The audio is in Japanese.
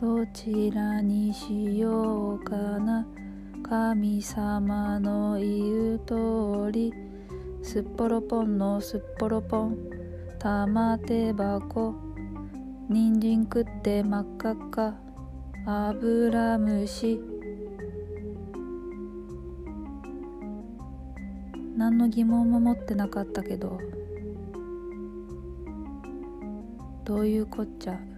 どちらにしようかな。神様の言う通り。すっぽろぽんのすっぽろぽん。玉手箱。人参食って真っ赤っか。油虫。何の疑問も持ってなかったけど。どういうこっちゃ？